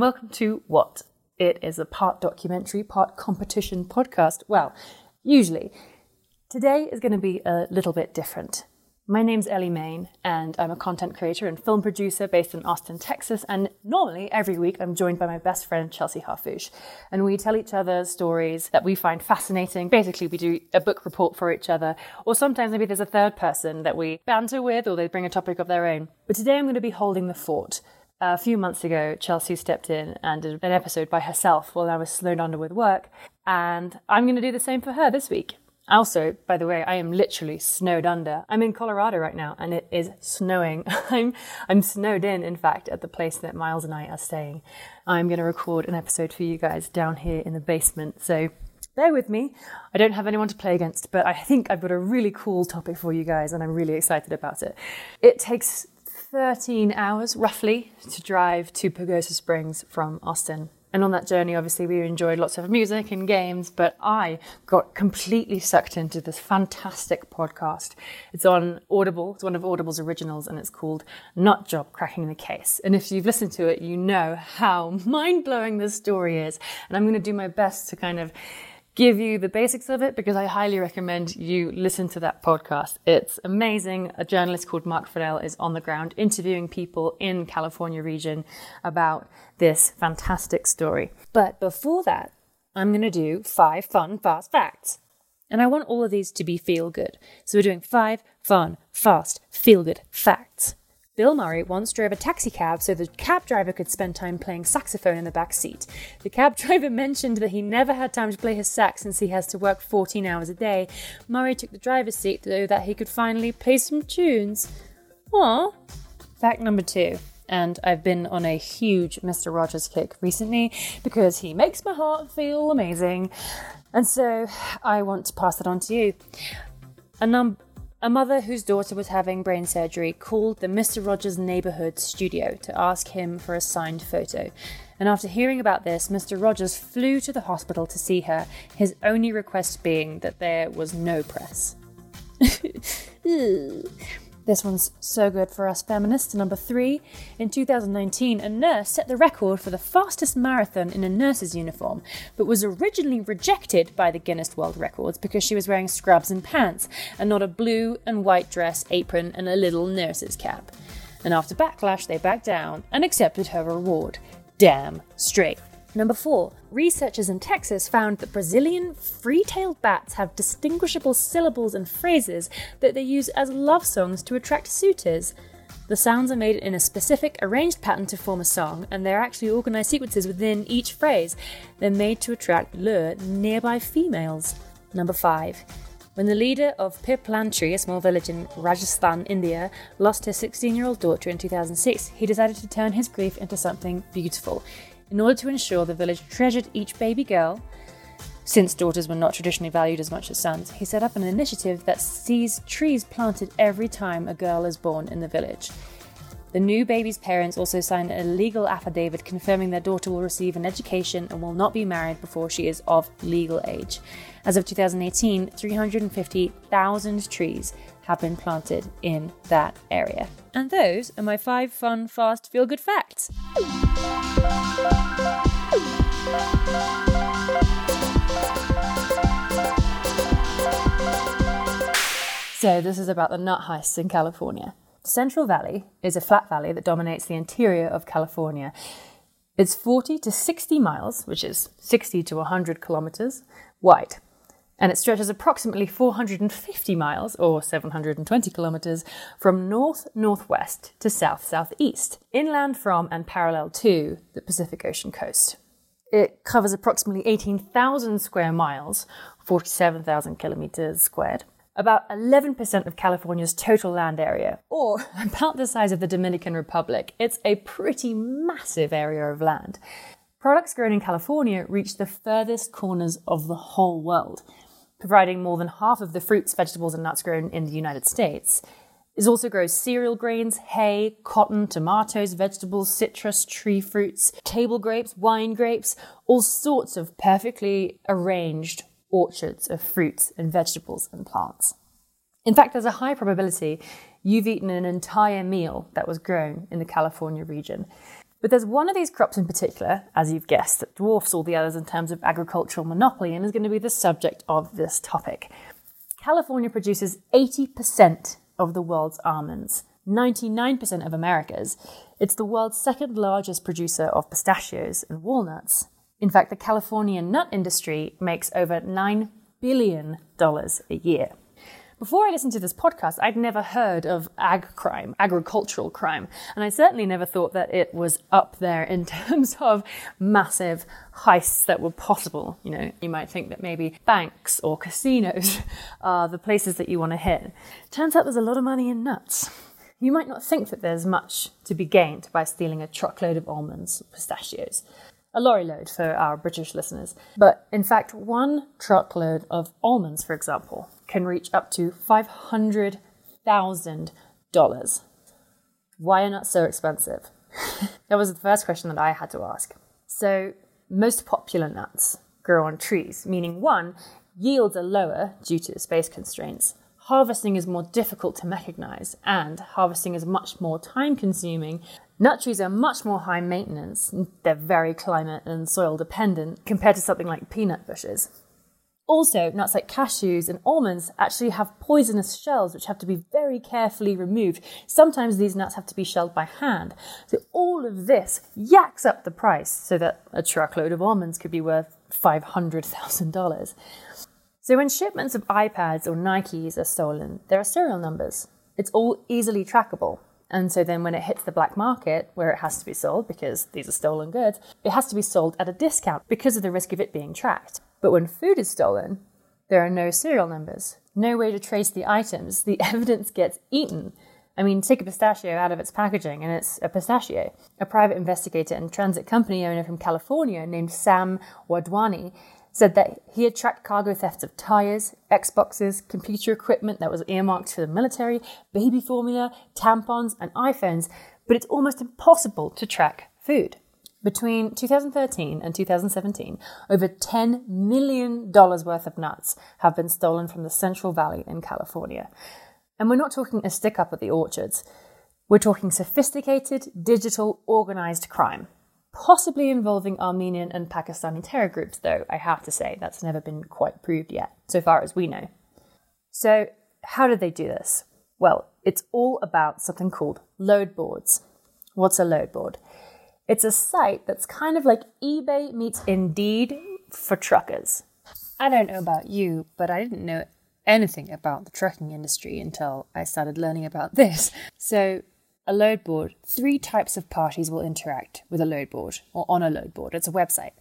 welcome to Wut? It is a part documentary, part competition podcast. Well, usually. Today is going to be a little bit different. My name's Ellie Main, and I'm a content creator and film producer based in Austin, Texas. And normally, every week, I'm joined by my best friend, Chelsea Harfouche. And we tell each other stories that we find fascinating. Basically, we do a book report for each other, or sometimes maybe there's a third person that we banter with, or they bring a topic of their own. But today, I'm going to be holding the fort. A few months ago, Chelsea stepped in and did an episode by herself while I was snowed under with work. And I'm going to do the same for her this week. Also, by the way, I am literally snowed under. I'm in Colorado right now and it is snowing. I'm, I'm snowed in, in fact, at the place that Miles and I are staying. I'm going to record an episode for you guys down here in the basement. So bear with me. I don't have anyone to play against, but I think I've got a really cool topic for you guys and I'm really excited about it. It takes 13 hours roughly to drive to Pagosa Springs from Austin. And on that journey, obviously, we enjoyed lots of music and games, but I got completely sucked into this fantastic podcast. It's on Audible, it's one of Audible's originals, and it's called Nut Job Cracking the Case. And if you've listened to it, you know how mind blowing this story is. And I'm going to do my best to kind of give you the basics of it because I highly recommend you listen to that podcast. It's amazing. A journalist called Mark Fennell is on the ground interviewing people in California region about this fantastic story. But before that, I'm going to do five fun, fast facts. And I want all of these to be feel good. So we're doing five fun, fast, feel good facts. Bill Murray once drove a taxicab so the cab driver could spend time playing saxophone in the back seat. The cab driver mentioned that he never had time to play his sax since he has to work 14 hours a day. Murray took the driver's seat so that he could finally play some tunes. Aww. Fact number two. And I've been on a huge Mr. Rogers kick recently because he makes my heart feel amazing. And so I want to pass it on to you. A number a mother whose daughter was having brain surgery called the Mr. Rogers neighborhood studio to ask him for a signed photo. And after hearing about this, Mr. Rogers flew to the hospital to see her, his only request being that there was no press. This one's so good for us feminists. Number three, in 2019, a nurse set the record for the fastest marathon in a nurse's uniform, but was originally rejected by the Guinness World Records because she was wearing scrubs and pants, and not a blue and white dress, apron, and a little nurse's cap. And after backlash, they backed down and accepted her reward. Damn straight. Number four, researchers in Texas found that Brazilian free tailed bats have distinguishable syllables and phrases that they use as love songs to attract suitors. The sounds are made in a specific arranged pattern to form a song, and they're actually organized sequences within each phrase. They're made to attract lure nearby females. Number five, when the leader of Piplantri, a small village in Rajasthan, India, lost his 16 year old daughter in 2006, he decided to turn his grief into something beautiful. In order to ensure the village treasured each baby girl, since daughters were not traditionally valued as much as sons, he set up an initiative that sees trees planted every time a girl is born in the village. The new baby's parents also signed a legal affidavit confirming their daughter will receive an education and will not be married before she is of legal age. As of 2018, 350,000 trees have been planted in that area. And those are my five fun, fast, feel good facts. So, this is about the nut heists in California. Central Valley is a flat valley that dominates the interior of California. It's 40 to 60 miles, which is 60 to 100 kilometers, wide and it stretches approximately 450 miles, or 720 kilometers, from north northwest to south southeast, inland from and parallel to the Pacific Ocean coast. It covers approximately 18,000 square miles, 47,000 kilometers squared, about 11% of California's total land area, or about the size of the Dominican Republic. It's a pretty massive area of land. Products grown in California reach the furthest corners of the whole world providing more than half of the fruits, vegetables, and nuts grown in the United States. It also grows cereal grains, hay, cotton, tomatoes, vegetables, citrus, tree fruits, table grapes, wine grapes, all sorts of perfectly arranged orchards of fruits and vegetables and plants. In fact, there's a high probability you've eaten an entire meal that was grown in the California region. But there's one of these crops in particular, as you've guessed, that dwarfs all the others in terms of agricultural monopoly and is going to be the subject of this topic. California produces 80% of the world's almonds, 99% of America's. It's the world's second largest producer of pistachios and walnuts. In fact, the California nut industry makes over $9 billion a year. Before I listened to this podcast, I'd never heard of ag crime, agricultural crime, and I certainly never thought that it was up there in terms of massive heists that were possible. You know, you might think that maybe banks or casinos are the places that you want to hit. Turns out there's a lot of money in nuts. You might not think that there's much to be gained by stealing a truckload of almonds or pistachios a lorry load for our British listeners. But in fact, one truckload of almonds, for example, can reach up to $500,000. Why are nuts so expensive? that was the first question that I had to ask. So, most popular nuts grow on trees, meaning one, yields are lower due to space constraints. Harvesting is more difficult to mechanize, and harvesting is much more time consuming Nut trees are much more high maintenance. They're very climate and soil dependent compared to something like peanut bushes. Also, nuts like cashews and almonds actually have poisonous shells which have to be very carefully removed. Sometimes these nuts have to be shelled by hand. So all of this yaks up the price so that a truckload of almonds could be worth $500,000. So when shipments of iPads or Nikes are stolen, there are serial numbers. It's all easily trackable. And so then when it hits the black market where it has to be sold because these are stolen goods, it has to be sold at a discount because of the risk of it being tracked. But when food is stolen, there are no serial numbers, no way to trace the items. The evidence gets eaten. I mean, take a pistachio out of its packaging and it's a pistachio. A private investigator and transit company owner from California named Sam Wadhwani said that he had tracked cargo thefts of tires, Xboxes, computer equipment that was earmarked for the military, baby formula, tampons, and iPhones, but it's almost impossible to track food. Between 2013 and 2017, over $10 million worth of nuts have been stolen from the Central Valley in California. And we're not talking a stick up at the orchards. We're talking sophisticated, digital, organized crime possibly involving Armenian and Pakistani terror groups, though I have to say that's never been quite proved yet, so far as we know. So, how did they do this? Well, it's all about something called load boards. What's a load board? It's a site that's kind of like eBay meets Indeed for truckers. I don't know about you, but I didn't know anything about the trucking industry until I started learning about this. So, a load board, three types of parties will interact with a load board or on a load board. It's a website.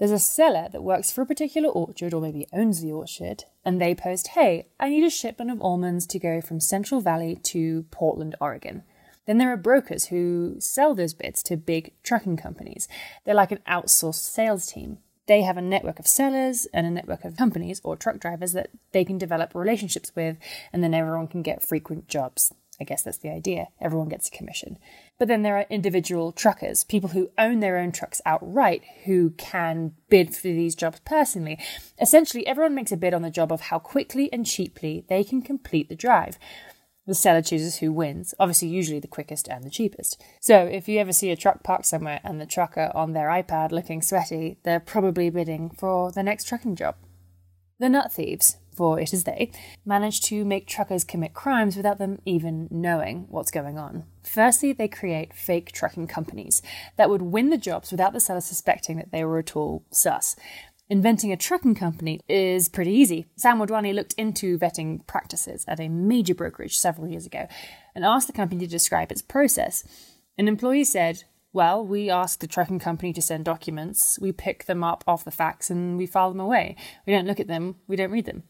There's a seller that works for a particular orchard or maybe owns the orchard, and they post, Hey, I need a shipment of almonds to go from Central Valley to Portland, Oregon. Then there are brokers who sell those bits to big trucking companies. They're like an outsourced sales team. They have a network of sellers and a network of companies or truck drivers that they can develop relationships with, and then everyone can get frequent jobs. I guess that's the idea. Everyone gets a commission. But then there are individual truckers, people who own their own trucks outright, who can bid for these jobs personally. Essentially, everyone makes a bid on the job of how quickly and cheaply they can complete the drive. The seller chooses who wins, obviously, usually the quickest and the cheapest. So, if you ever see a truck parked somewhere and the trucker on their iPad looking sweaty, they're probably bidding for the next trucking job. The nut thieves, for it is they, manage to make truckers commit crimes without them even knowing what's going on. Firstly, they create fake trucking companies that would win the jobs without the seller suspecting that they were at all sus. Inventing a trucking company is pretty easy. Sam Wadhwani looked into vetting practices at a major brokerage several years ago and asked the company to describe its process. An employee said, well, we ask the trucking company to send documents, we pick them up off the fax, and we file them away. We don't look at them, we don't read them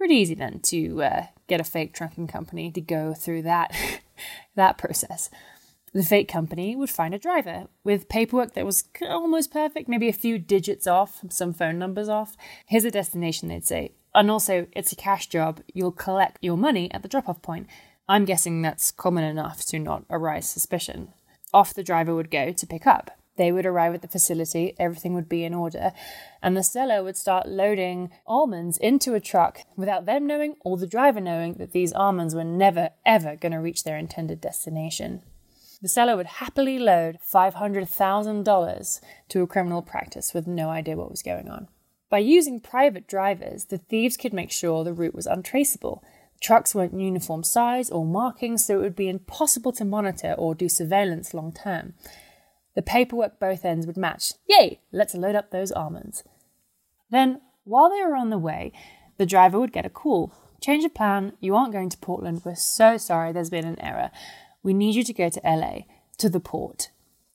pretty easy then to uh, get a fake trucking company to go through that that process. The fake company would find a driver with paperwork that was almost perfect, maybe a few digits off, some phone numbers off. Here's a destination, they'd say. And also, it's a cash job. You'll collect your money at the drop off point. I'm guessing that's common enough to not arise suspicion. Off the driver would go to pick up. They would arrive at the facility, everything would be in order, and the seller would start loading almonds into a truck without them knowing or the driver knowing that these almonds were never, ever going to reach their intended destination. The seller would happily load $500,000 to a criminal practice with no idea what was going on. By using private drivers, the thieves could make sure the route was untraceable. Trucks weren't uniform size or markings, so it would be impossible to monitor or do surveillance long term. The paperwork both ends would match. Yay! Let's load up those almonds. Then, while they were on the way, the driver would get a call. Change of plan, you aren't going to Portland. We're so sorry, there's been an error. We need you to go to LA, to the port.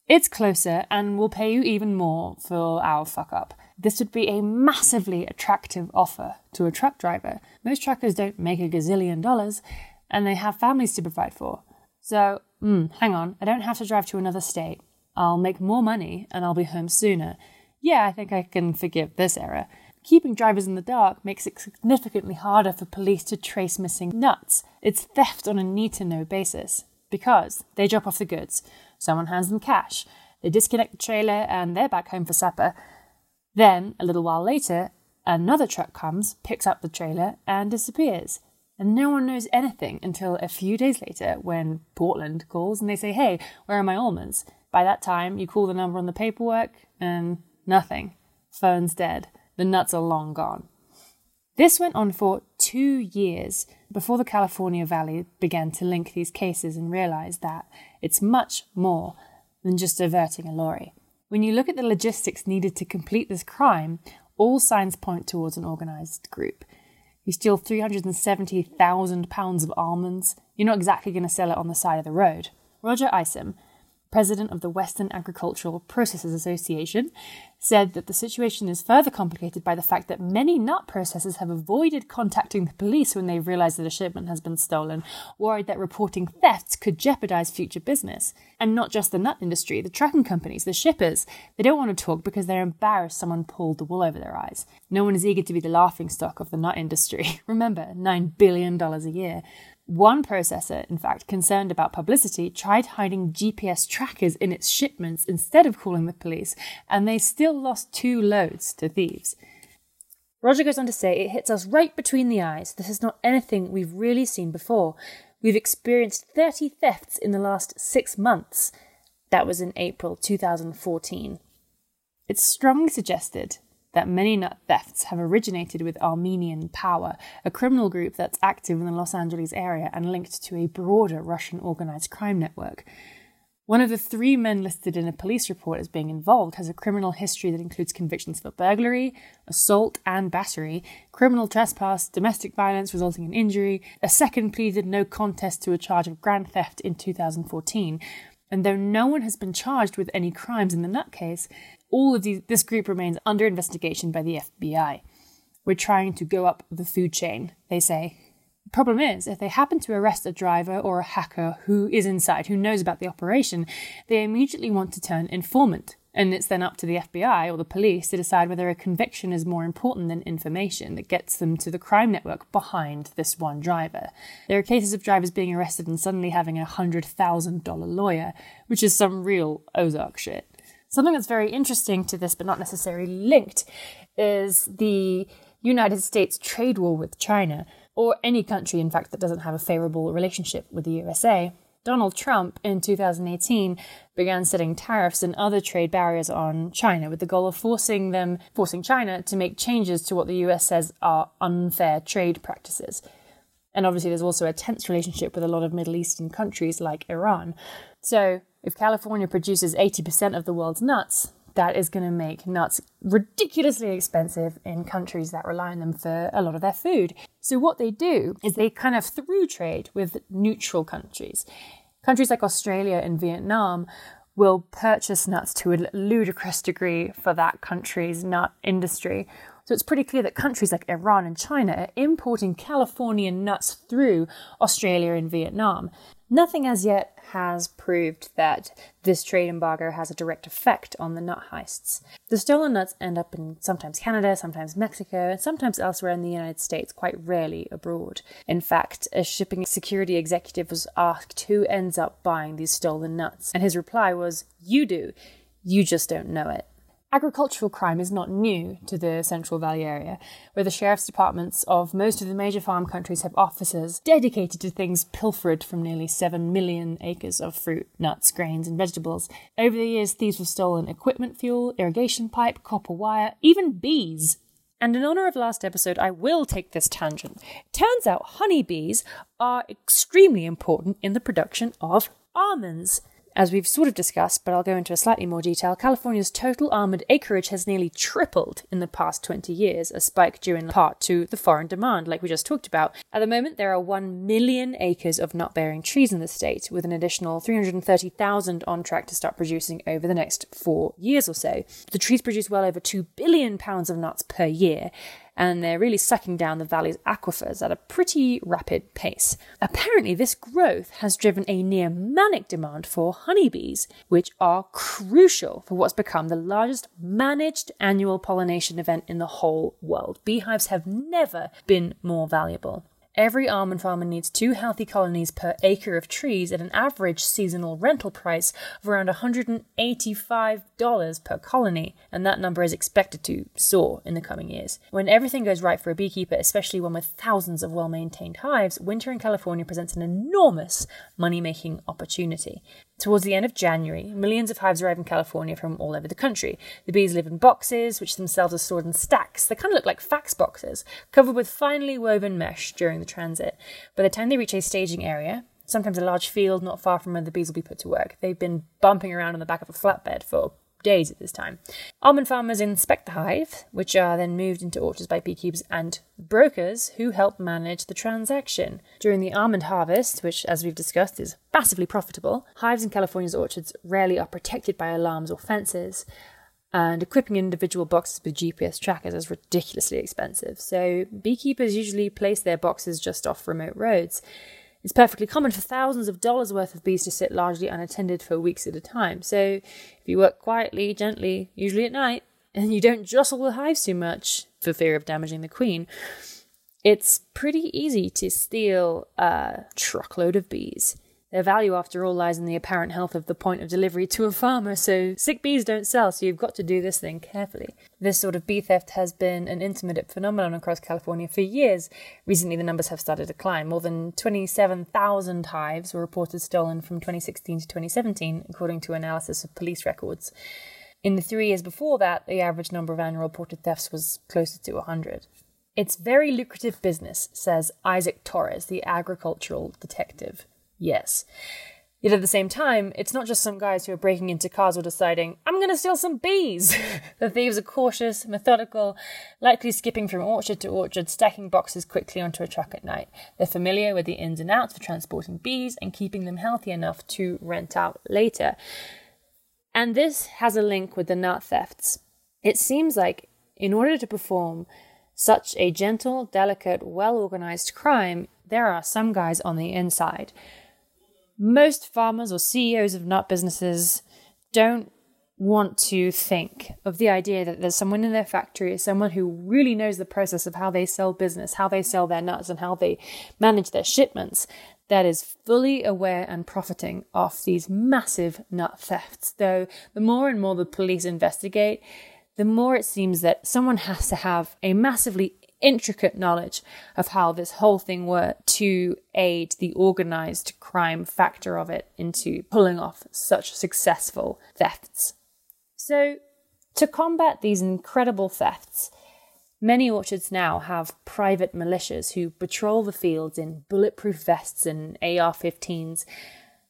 It's closer and we'll pay you even more for our fuck up. This would be a massively attractive offer to a truck driver. Most truckers don't make a gazillion dollars and they have families to provide for. So, mm, hang on, I don't have to drive to another state. I'll make more money and I'll be home sooner. Yeah, I think I can forgive this error. Keeping drivers in the dark makes it significantly harder for police to trace missing nuts. It's theft on a need to know basis because they drop off the goods, someone hands them cash, they disconnect the trailer, and they're back home for supper. Then, a little while later, another truck comes, picks up the trailer, and disappears. And no one knows anything until a few days later when Portland calls and they say, Hey, where are my almonds? By that time, you call the number on the paperwork and nothing. Phone's dead. The nuts are long gone. This went on for two years before the California Valley began to link these cases and realize that it's much more than just averting a lorry. When you look at the logistics needed to complete this crime, all signs point towards an organized group. You steal 370,000 pounds of almonds, you're not exactly going to sell it on the side of the road. Roger Isom, president of the Western Agricultural Processors Association, said that the situation is further complicated by the fact that many nut processors have avoided contacting the police when they've realized that a shipment has been stolen, worried that reporting thefts could jeopardize future business. And not just the nut industry, the trucking companies, the shippers, they don't want to talk because they're embarrassed someone pulled the wool over their eyes. No one is eager to be the laughing stock of the nut industry. Remember, $9 billion a year. One processor, in fact, concerned about publicity, tried hiding GPS trackers in its shipments instead of calling the police, and they still lost two loads to thieves. Roger goes on to say, It hits us right between the eyes. This is not anything we've really seen before. We've experienced 30 thefts in the last six months. That was in April 2014. It's strongly suggested that many nut thefts have originated with Armenian Power, a criminal group that's active in the Los Angeles area and linked to a broader Russian organized crime network. One of the three men listed in a police report as being involved has a criminal history that includes convictions for burglary, assault, and battery, criminal trespass, domestic violence resulting in injury. A second pleaded no contest to a charge of grand theft in 2014. And though no one has been charged with any crimes in the nut case, all of these, this group remains under investigation by the FBI. We're trying to go up the food chain, they say. The problem is, if they happen to arrest a driver or a hacker who is inside, who knows about the operation, they immediately want to turn informant. And it's then up to the FBI or the police to decide whether a conviction is more important than information that gets them to the crime network behind this one driver. There are cases of drivers being arrested and suddenly having a $100,000 lawyer, which is some real Ozark shit. Something that's very interesting to this, but not necessarily linked, is the United States trade war with China, or any country, in fact, that doesn't have a favorable relationship with the USA. Donald Trump in 2018 began setting tariffs and other trade barriers on China with the goal of forcing them forcing China to make changes to what the US says are unfair trade practices. And obviously there's also a tense relationship with a lot of Middle Eastern countries like Iran. So if California produces 80% of the world's nuts, that is going to make nuts ridiculously expensive in countries that rely on them for a lot of their food. So, what they do is they kind of through trade with neutral countries. Countries like Australia and Vietnam will purchase nuts to a ludicrous degree for that country's nut industry. So it's pretty clear that countries like Iran and China are importing Californian nuts through Australia and Vietnam. Nothing as yet has proved that this trade embargo has a direct effect on the nut heists. The stolen nuts end up in sometimes Canada, sometimes Mexico, and sometimes elsewhere in the United States, quite rarely abroad. In fact, a shipping security executive was asked who ends up buying these stolen nuts, and his reply was, You do. You just don't know it. Agricultural crime is not new to the Central Valley area, where the sheriff's departments of most of the major farm countries have officers dedicated to things pilfered from nearly 7 million acres of fruit, nuts, grains, and vegetables. Over the years, thieves have stolen equipment fuel, irrigation pipe, copper wire, even bees. And in honor of last episode, I will take this tangent. Turns out honeybees are extremely important in the production of almonds. As we've sort of discussed, but I'll go into a slightly more detail, California's total almond acreage has nearly tripled in the past 20 years, a spike due in part to the foreign demand, like we just talked about. At the moment, there are 1 million acres of nut bearing trees in the state, with an additional 330,000 on track to start producing over the next four years or so. The trees produce well over 2 billion pounds of nuts per year, and they're really sucking down the valley's aquifers at a pretty rapid pace. Apparently, this growth has driven a near manic demand for honeybees, which are crucial for what's become the largest managed annual pollination event in the whole world. Beehives have never been more valuable. Every almond farmer needs two healthy colonies per acre of trees at an average seasonal rental price of around $185 per colony, and that number is expected to soar in the coming years. When everything goes right for a beekeeper, especially one with thousands of well maintained hives, winter in California presents an enormous money making opportunity. Towards the end of January, millions of hives arrive in California from all over the country. The bees live in boxes, which themselves are stored in stacks. They kind of look like fax boxes, covered with finely woven mesh during the transit. By the time they reach a staging area, sometimes a large field not far from where the bees will be put to work, they've been bumping around on the back of a flatbed for days at this time. Almond farmers inspect the hive, which are then moved into orchards by beekeepers and brokers who help manage the transaction. During the almond harvest, which, as we've discussed, is massively profitable, hives in California's orchards rarely are protected by alarms or fences. And equipping individual boxes with GPS trackers is ridiculously expensive. So, beekeepers usually place their boxes just off remote roads. It's perfectly common for thousands of dollars worth of bees to sit largely unattended for weeks at a time. So, if you work quietly, gently, usually at night, and you don't jostle the hives too much for fear of damaging the queen, it's pretty easy to steal a truckload of bees. Their value, after all, lies in the apparent health of the point of delivery to a farmer, so sick bees don't sell, so you've got to do this thing carefully. This sort of bee theft has been an intermittent phenomenon across California for years. Recently, the numbers have started to climb. More than 27,000 hives were reported stolen from 2016 to 2017, according to analysis of police records. In the three years before that, the average number of annual reported thefts was closer to 100. It's very lucrative business, says Isaac Torres, the agricultural detective. Yes. Yet at the same time, it's not just some guys who are breaking into cars or deciding, I'm going to steal some bees. the thieves are cautious, methodical, likely skipping from orchard to orchard, stacking boxes quickly onto a truck at night. They're familiar with the ins and outs for transporting bees and keeping them healthy enough to rent out later. And this has a link with the nut thefts. It seems like in order to perform such a gentle, delicate, well organized crime, there are some guys on the inside most farmers or CEOs of nut businesses don't want to think of the idea that there's someone in their factory, someone who really knows the process of how they sell business, how they sell their nuts, and how they manage their shipments, that is fully aware and profiting off these massive nut thefts. Though the more and more the police investigate, the more it seems that someone has to have a massively intricate knowledge of how this whole thing worked to aid the organized crime factor of it into pulling off such successful thefts. So, to combat these incredible thefts, many orchards now have private militias who patrol the fields in bulletproof vests and AR 15s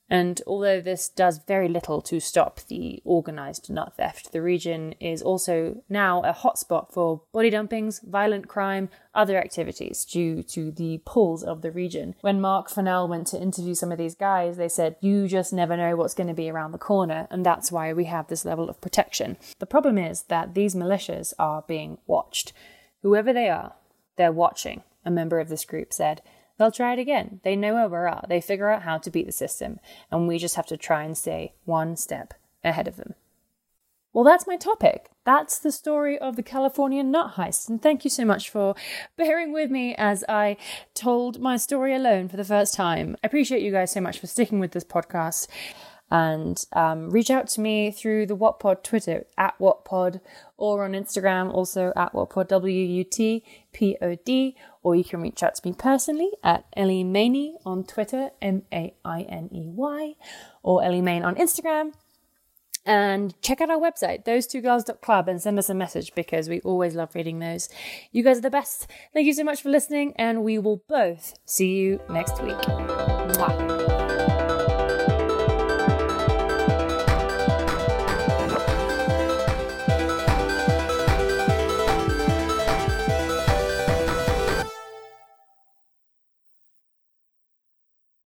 and although this does very little to stop the organised nut theft, the region is also now a hotspot for body dumpings, violent crime, other activities due to the pulls of the region. When Mark Fennell went to interview some of these guys, they said, You just never know what's going to be around the corner, and that's why we have this level of protection. The problem is that these militias are being watched. Whoever they are, they're watching, a member of this group said. They'll try it again. They know where we're at. They figure out how to beat the system, and we just have to try and stay one step ahead of them. Well, that's my topic. That's the story of the California nut heist. And thank you so much for bearing with me as I told my story alone for the first time. I appreciate you guys so much for sticking with this podcast. And um, reach out to me through the WutPod Twitter at WutPod or on Instagram also at WutPod W U T P O D or you can reach out to me personally at Ellie Mainey on Twitter M A I N E Y or Ellie Main on Instagram and check out our website, those two girls.club, and send us a message because we always love reading those. You guys are the best. Thank you so much for listening, and we will both see you next week. Mwah.